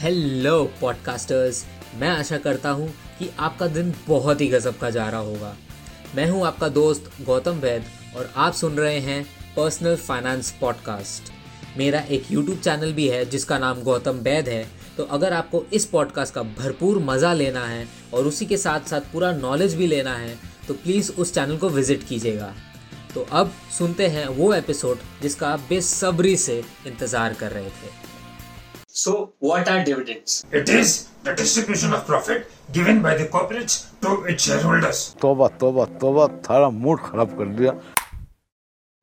Hello podcasters मैं आशा करता हूँ कि आपका दिन बहुत ही गजब का जा रहा होगा। मैं हूँ आपका दोस्त गौतम वैद और आप सुन रहे हैं पर्सनल फाइनेंस पॉडकास्ट मेरा एक यूट्यूब चैनल भी है, जिसका नाम गौतम वैद है। तो अगर आपको इस पॉडकास्ट का भरपूर मज़ा लेना है और उसी के साथ साथ पूरा नॉलेज भी लेना है तो प्लीज़ उस चैनल को विज़िट कीजिएगा। तो अब सुनते हैं वो एपिसोड जिसका आप बेसब्री से इंतज़ार कर रहे थे। So, what are dividends? It is the distribution of profit given by the corporates to its shareholders. तोबा तोबा तोबा थारा मूड खराब कर दिया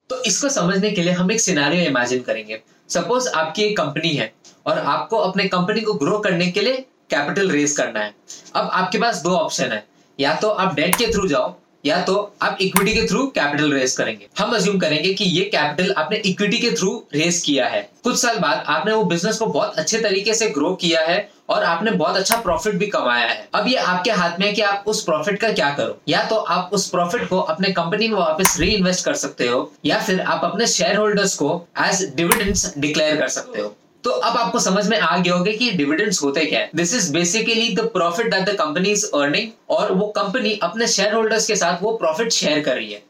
तो इसको समझने के लिए हम एक सिनेरियो इमेजिन करेंगे सपोज़ आपकी एक कंपनी है और आपको अपने कंपनी को ग्रो करने के लिए कैपिटल रेज करना है अब आपके पास दो ऑप्शन है या तो आप डेट के थ्रू जाओ या तो आप इक्विटी के थ्रू कैपिटल रेस करेंगे। हम अज्यूम करेंगे कि ये कैपिटल आपने इक्विटी के थ्रू रेस किया है। कुछ साल बाद आपने वो बिज़नेस को बहुत अच्छे तरीके से ग्रो किया है और आपने बहुत अच्छा प्रॉफिट भी कमाया है। अब ये आपके हाथ में है कि आप उस प्रॉफिट का क्या करो। या तो आप उस प्रॉफिट को अपने कंपनी में वापस री इन्वेस्ट कर सकते हो, या फिर आप अपने शेयर होल्डर्स को एज डिविडेंड्स डिक्लेयर कर सकते हो। तो अब आपको समझ में आ गया होगा कि डिविडेंड्स होते क्या है। This is basically the profit that the company is earning और वो कंपनी अपने शेयर होल्डर्स के साथ वो प्रॉफिट शेयर कर रही है।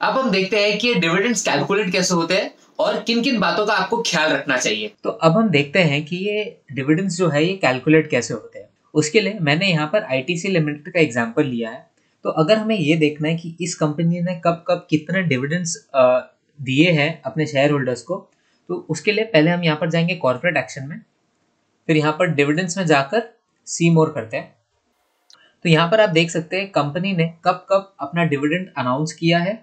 अब हम देखते हैं कि डिविडेंड्स कैलकुलेट कैसे होते हैं और किन किन बातों का आपको ख्याल रखना चाहिए। तो अब हम देखते हैं कि ये डिविडेंड्स जो है, ये कैलकुलेट कैसे होते हैं। उसके लिए मैंने यहाँ पर आईटीसी लिमिटेड का एग्ज़ाम्पल लिया है। तो अगर हमें ये देखना है कि इस कंपनी ने कब कब कितने डिविडेंड्स दिए हैं अपने शेयर होल्डर्स को तो उसके लिए पहले हम यहाँ पर जाएँगे कॉर्पोरेट एक्शन में, फिर यहाँ पर डिविडेंड्स में जाकर सी मोर करते हैं। तो यहाँ पर आप देख सकते हैं कंपनी ने कब कब अपना डिविडेंड अनाउंस किया है,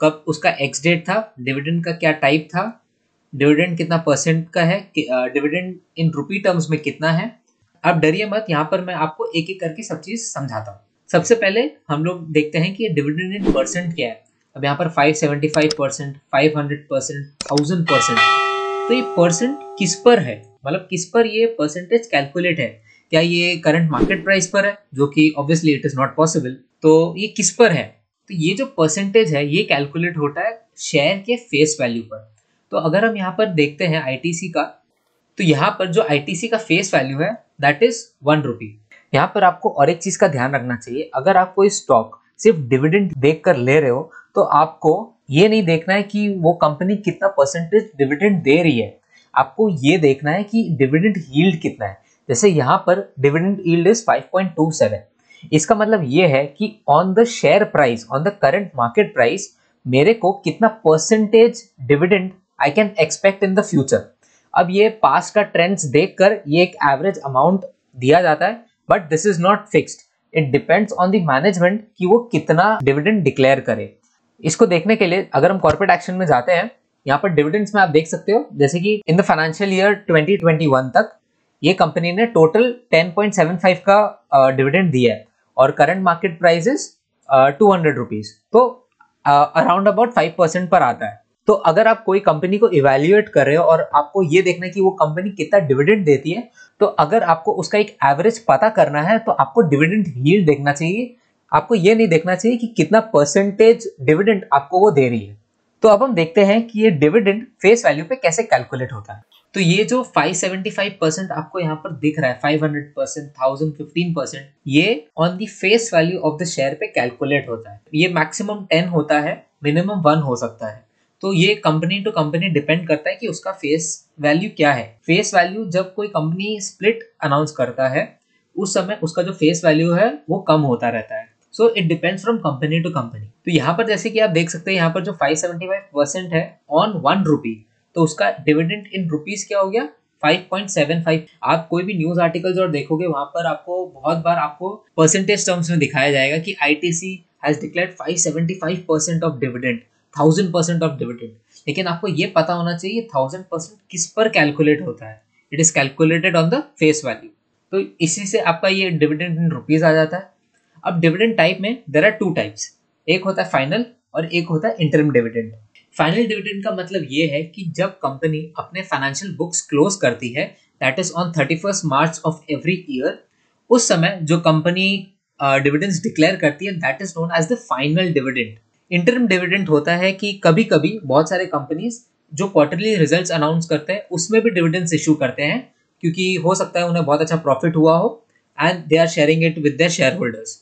कब उसका एक्स डेट था डिविडेंड का क्या टाइप था डिविडेंड कितना परसेंट का है डिविडेंड इन रुपी टर्म्स में कितना है। आप डरिए मत, यहाँ पर मैं आपको एक एक करके सब चीज़ समझाता हूँ। सबसे पहले हम लोग देखते हैं कि डिविडेंड इन परसेंट क्या है। अब यहाँ पर 575 percent five hundred percent thousand percent तो ये परसेंट किस पर है? मतलब किस पर ये परसेंटेज कैलकुलेट है? क्या ये करंट मार्केट प्राइस पर है? जो कि obviously it is not possible तो ये किस पर है? तो ये जो परसेंटेज है, ये कैलकुलेट होता है शेयर के फेस वैल्यू पर. तो अगर हम यहाँ पर देखते हैं आईटीसी का तो यहाँ पर जो आईटीसी का फेस वैल्यू है दैट इज़ वन रुपी यहाँ पर आपको और एक चीज़ का ध्यान रखना चाहिए. अगर आप कोई स्टॉक सिर्फ़ डिविडेंड देख कर ले रहे हो तो आपको ये नहीं देखना है कि वो कंपनी कितना परसेंटेज डिविडेंड दे रही है। आपको ये देखना है कि डिविडेंड यील्ड कितना है। जैसे यहाँ पर डिविडेंड यील्ड इज़ 5.27 इसका मतलब ये है कि on the share price on the current market price मेरे को कितना percentage dividend I can expect in the future अब ये पास का ट्रेंड्स देखकर ये एक एवरेज अमाउंट दिया जाता है but this is not fixed it depends on the management कि वो कितना डिविडेंड डिक्लेयर करे। इसको देखने के लिए अगर हम कॉर्पोरेट एक्शन में जाते हैं, यहाँ पर डिविडेंड्स में आप देख सकते हो, जैसे कि इन द फाइनेंशियल ईयर 2021 तक ये कंपनी ने टोटल 10.75 का डिविडेंड दिया है। और current market price is two hundred rupees तो अराउंड अबाउट फाइव परसेंट पर आता है। तो अगर आप कोई कंपनी को इवेल्युएट कर रहे हो और आपको ये देखना है कि वो कंपनी कितना डिविडेंड देती है तो अगर आपको उसका एक एवरेज पता करना है तो आपको डिविडेंड यील्ड देखना चाहिए। आपको ये नहीं देखना चाहिए कि कितना परसेंटेज डिविडेंड आपको वो दे रही है। तो अब हम देखते हैं कि ये डिविडेंड फेस वैल्यू पे कैसे कैलकुलेट होता है। तो ये जो 575 परसेंट आपको यहाँ पर दिख रहा है 500 परसेंट थाउज़ेंड फिफ्टीन परसेंट ये on the face value of the share पे कैलकुलेट होता है। ये मैक्सिमम 10 होता है मिनिमम वन हो सकता है। तो ये कंपनी टू कंपनी डिपेंड करता है कि उसका फेस वैल्यू क्या है। फेस वैल्यू जब कोई कंपनी स्प्लिट अनाउंस करता है, उस समय उसका जो फेस वैल्यू है, वो कम होता रहता है। So it depends from company to company तो यहाँ पर जैसे कि आप देख सकते हैं, यहाँ पर जो 575 परसेंट है ऑन वन रुपी तो उसका डिविडेंड इन रुपीज़ क्या हो गया? 5.75 आप कोई भी न्यूज़ आर्टिकल्स और देखोगे, वहाँ पर आपको बहुत बार आपको परसेंटेज टर्म्स में दिखाया जाएगा कि ITC has declared 575 percent of dividend thousand percent of dividend लेकिन आपको ये पता होना चाहिए थाउज़ेंड परसेंट किस पर कैलकुलेट होता है? It is calculated on the face value तो इसी से आपका ये डिविडेंड इन रुपीज़ आ जाता है। अब डिविडेंड टाइप में देर आर टू टाइप्स एक होता है फाइनल और एक होता है इंटरम डिविडेंड फाइनल डिविडेंड का मतलब ये है कि जब कंपनी अपने फाइनेंशियल बुक्स क्लोज करती है that is on thirty first March of every year उस समय जो कंपनी डिविडेंड्स डिक्लेयर करती है that is known as the final dividend interim dividend होता है कि कभी कभी बहुत सारे कंपनीज़ जो क्वार्टरली रिजल्ट्स अनाउंस करते हैं, उसमें भी डिविडेंड्स इशू करते हैं, क्योंकि हो सकता है उन्हें बहुत अच्छा प्रॉफिट हुआ हो and they are sharing it with their share holders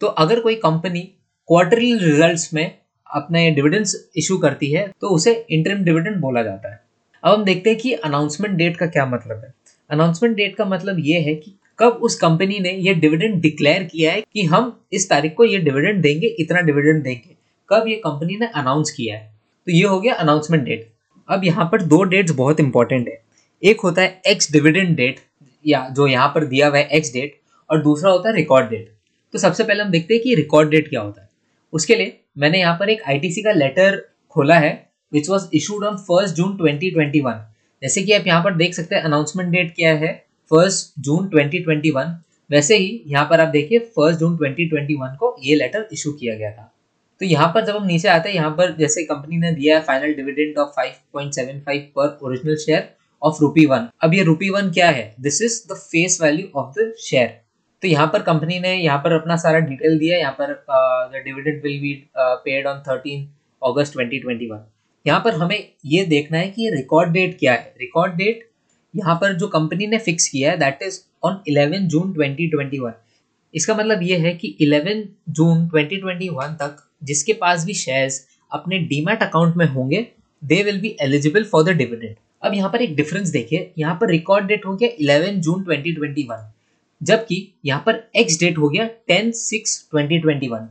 तो अगर कोई कंपनी क्वार्टरली रिजल्ट्स में अपने डिविडेंड्स इशू करती है तो उसे इंटरम डिविडेंड बोला जाता है। अब हम देखते हैं कि अनाउंसमेंट डेट का क्या मतलब है। अनाउंसमेंट डेट का मतलब ये है कि कब उस कंपनी ने ये डिविडेंड डिक्लेयर किया है कि हम इस तारीख को ये डिविडेंड देंगे, इतना डिविडेंड देंगे। कब ये कंपनी ने अनाउंस किया है? तो ये हो गया अनाउंसमेंट डेट अब यहाँ पर दो डेट्स बहुत इंपॉर्टेंट है. एक होता है एक्स डिविडेंड डेट या जो यहाँ पर दिया हुआ है एक्स डेट और दूसरा होता है रिकॉर्ड डेट तो सबसे पहले हम देखते हैं कि रिकॉर्ड डेट क्या होता है. उसके लिए मैंने यहाँ पर एक आईटीसी का लेटर खोला है which was issued on first June 2021 जैसे कि आप यहाँ पर देख सकते हैं अनाउंसमेंट डेट क्या है फ़र्स्ट जून 2021 वैसे ही यहाँ पर आप देखिए फ़र्स्ट जून 2021 को ये लेटर इशू किया गया था. तो यहाँ पर जब हम नीचे आते हैं, यहाँ पर जैसे कंपनी ने दिया है final dividend of 5.75 per original share of rupee one अब ये रुपी वन क्या है? This is the face value of the share तो यहाँ पर कंपनी ने यहाँ पर अपना सारा डिटेल दिया यहाँ पर dividend will be paid on thirteen August 2021 यहाँ पर हमें ये देखना है कि रिकॉर्ड डेट क्या है। रिकॉर्ड डेट यहाँ पर जो कंपनी ने फिक्स किया है दैट इज़ ऑन 11 जून 2021 इसका मतलब ये है कि 11 जून 2021 तक जिसके पास भी शेयर्स अपने डीमैट अकाउंट में होंगे they will be eligible for the dividend अब यहाँ पर एक डिफरेंस देखिए, यहाँ पर रिकॉर्ड डेट हो गया 11 जून 2021 जबकि यहाँ पर एक्स डेट हो गया 10 सिक्स 2021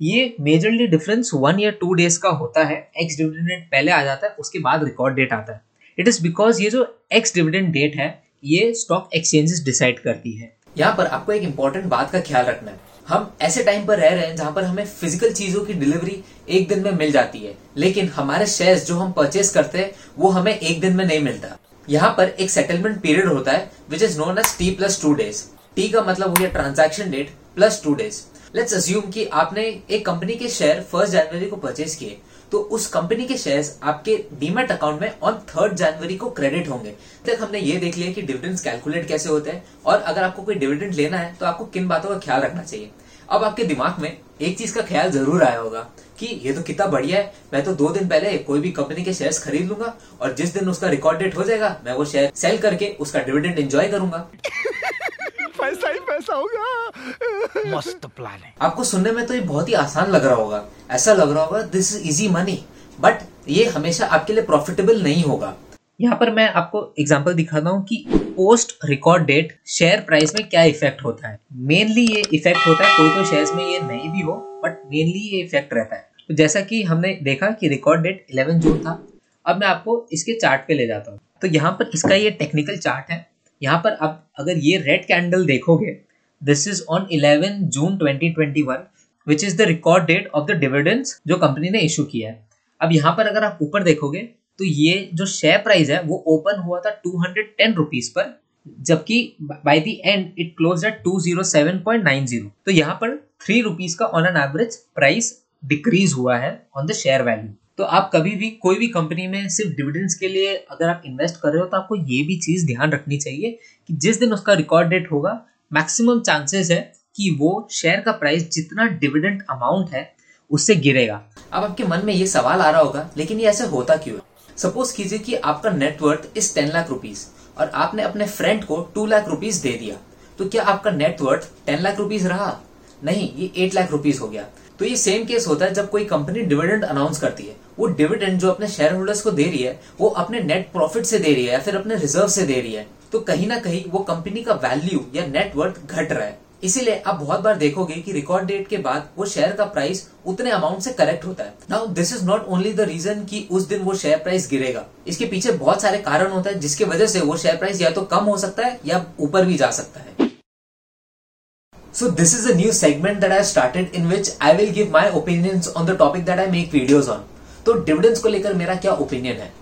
ये मेजरली डिफरेंस वन या टू डेज़ का होता है एक्स डिविडेंड पहले आ जाता है, उसके बाद रिकॉर्ड डेट आता है. इट इज़ बिकॉज़ ये जो एक्स डिविडेंड डेट है, ये स्टॉक एक्सचेंजेस डिसाइड करती है. यहाँ पर आपको एक इंपॉर्टेंट बात का ख्याल रखना है। हम ऐसे टाइम पर रह रहे हैं जहाँ पर हमें फ़िज़िकल चीज़ों की डिलीवरी एक दिन में मिल जाती है। लेकिन हमारे शेयर्स जो हम परचेस करते हैं, वो हमें एक दिन में नहीं मिलता। यहाँ पर एक सेटलमेंट पीरियड होता है which is known as T plus two days T का मतलब हो गया transaction date plus two days let's assume कि आपने एक कंपनी के शेयर फ़र्स्ट जनवरी को परचेज किए। तो उस कंपनी के शेयर्स आपके डीमेट अकाउंट में ऑन थर्ड जनवरी को क्रेडिट होंगे। तक हमने ये देख लिया कि डिविडेंड कैलकुलेट कैसे होते हैं और अगर आपको कोई डिविडेंड लेना है तो आपको किन बातों का ख्याल रखना चाहिए। अब आपके दिमाग में एक चीज़ का ख्याल ज़रूर आया होगा कि ये तो कितना बढ़िया है, मैं तो दो दिन पहले कोई भी कंपनी के शेयर्स खरीद लूँगा और जिस दिन उसका रिकॉर्ड डेट हो जाएगा, मैं वो शेयर सेल करके उसका डिविडेंड एंजॉय करूँगा। पैसा ही पैसा होगा। मस्त प्लान है। आपको सुनने में तो ये बहुत ही आसान लग रहा होगा। ऐसा लग रहा होगा this is easy money but ये हमेशा आपके लिए प्रॉफिटेबल नहीं होगा। यहाँ पर मैं आपको एग्जांपल दिखाता हूँ कि post record date share price में क्या इफ़ेक्ट होता है। मेनली ये इफ़ेक्ट होता है कोई कोई शेयर्स में ये नहीं भी हो बट मेनली ये इफ़ेक्ट रहता है। तो जैसा कि हमने देखा कि रिकॉर्ड डेट 11 जून था अब मैं आपको इसके चार्ट पे ले जाता हूँ। तो यहाँ पर इसका ये टेक्निकल चार्ट है। यहाँ पर आप अगर ये रेड कैंडल देखोगे this is on 11 June 2021 which is the record date of the dividends जो कंपनी ने इशू किया है। अब यहाँ पर अगर आप ऊपर देखोगे तो ये जो शेयर प्राइस है, वो ओपन हुआ था टू हंड्रेड टेन रुपीज़ पर, जबकि by the end it close at two zero seven point nine zero तो यहाँ पर थ्री रुपीज़ का on an average price decrease हुआ है ऑन द शेयर वैल्यू तो आप कभी भी, कोई भी कंपनी में सिर्फ़ डिविडेंड्स के लिए अगर आप इन्वेस्ट कर रहे हो तो आपको ये भी चीज़ ध्यान रखनी चाहिए कि जिस दिन उसका रिकॉर्ड डेट होगा मैक्सिमम चांसेस है कि वो शेयर का प्राइस जितना डिविडेंड अमाउंट है, उससे गिरेगा। अब आपके मन में ये सवाल आ रहा होगा, लेकिन ये ऐसे होता क्यों है? सपोज़ कीजिए कि आपका नेटवर्थ इस टेन लाख रुपीज़ और आपने अपने फ्रेंड को टू लाख रुपीज़ दे दिया तो क्या आपका नेटवर्थ टेन लाख रुपीज़ रहा? नहीं, ये एट लाख रुपीज़ हो गया। तो ये सेम केस होता है जब कोई कंपनी डिविडेंड अनाउंस करती है। वो डिविडेंड जो अपने शेयर होल्डर्स को दे रही है, वो अपने नेट प्रॉफिट से दे रही है या फिर अपने रिज़र्व से दे रही है तो कहीं ना कहीं वो कंपनी का वैल्यू या नेटवर्थ घट रहा है। इसीलिए आप बहुत बार देखोगे कि रिकॉर्ड डेट के बाद वो शेयर का प्राइस उतने अमाउंट से करेक्ट होता है। Now this is not only the reason कि उस दिन वो शेयर प्राइस गिरेगा। इसके पीछे बहुत सारे कारण होते हैं जिसके वजह से वो शेयर प्राइस या तो कम हो सकता है या ऊपर भी जा सकता है। So, this is a new segment that I started in which I will give my opinions on the topic that I make videos on. तो डिविडेंड्स को लेकर मेरा क्या ओपिनियन है?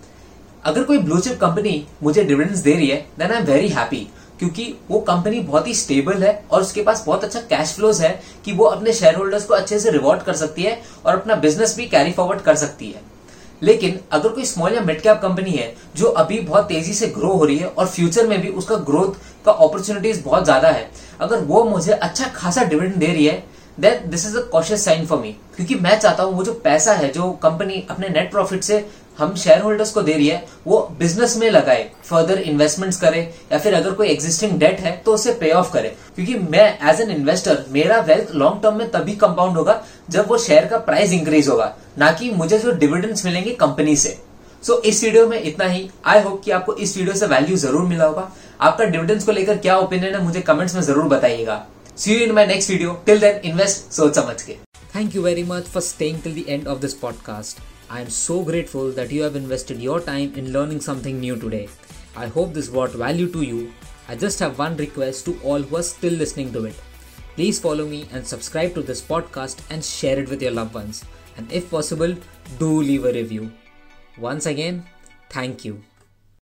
अगर कोई ब्लू चिप कंपनी मुझे डिविडेंड्स दे रही है आई एम वेरी हैप्पी क्योंकि वो कंपनी बहुत ही स्टेबल है और उसके पास बहुत अच्छा कैश फ्लोज है कि वो अपने शेयर होल्डर्स को अच्छे से रिवॉर्ड कर सकती है और अपना बिज़नेस भी कैरी फॉरवर्ड कर सकती है। लेकिन अगर कोई स्मॉल या मिड कैप कंपनी है, जो अभी बहुत तेज़ी से ग्रो हो रही है और फ्यूचर में भी उसका ग्रोथ का अपॉर्चुनिटीज़ बहुत ज़्यादा है, अगर वो मुझे अच्छा खासा डिविडेंड दे रही है then this is a cautious sign for me क्योंकि मैं चाहता हूँ वो जो पैसा है, जो कंपनी अपने नेट प्रॉफिट से हम शेयर होल्डर्स को दे रही है वो बिज़नेस में लगाए फर्दर इन्वेस्टमेंट्स करे या फिर अगर कोई एग्जिस्टिंग डेट है तो उसे पे ऑफ़ करे। क्योंकि मैं एज एन इन्वेस्टर मेरा वेल्थ लॉन्ग टर्म में तभी कंपाउंड होगा जब वो शेयर का प्राइस इंक्रीज होगा ना कि मुझे जो डिविडेंड्स मिलेंगे कंपनी से। सो so, इस वीडियो में इतना ही। आई होप कि आपको इस वीडियो से वैल्यू ज़रूर मिला होगा। आपका डिविडेंड्स को लेकर क्या ओपिनियन है मुझे कमेंट्स में ज़रूर बताइएगा। See you in my next video till then invest सोच समझ के। Thank you very much for staying till the end of this podcast. I am so grateful that you have invested your time in learning something new today. I hope this brought value to you. I just have one request to all who are still listening to it. Please follow me and subscribe to this podcast and share it with your loved ones. And if possible, do leave a review. Once again, thank you.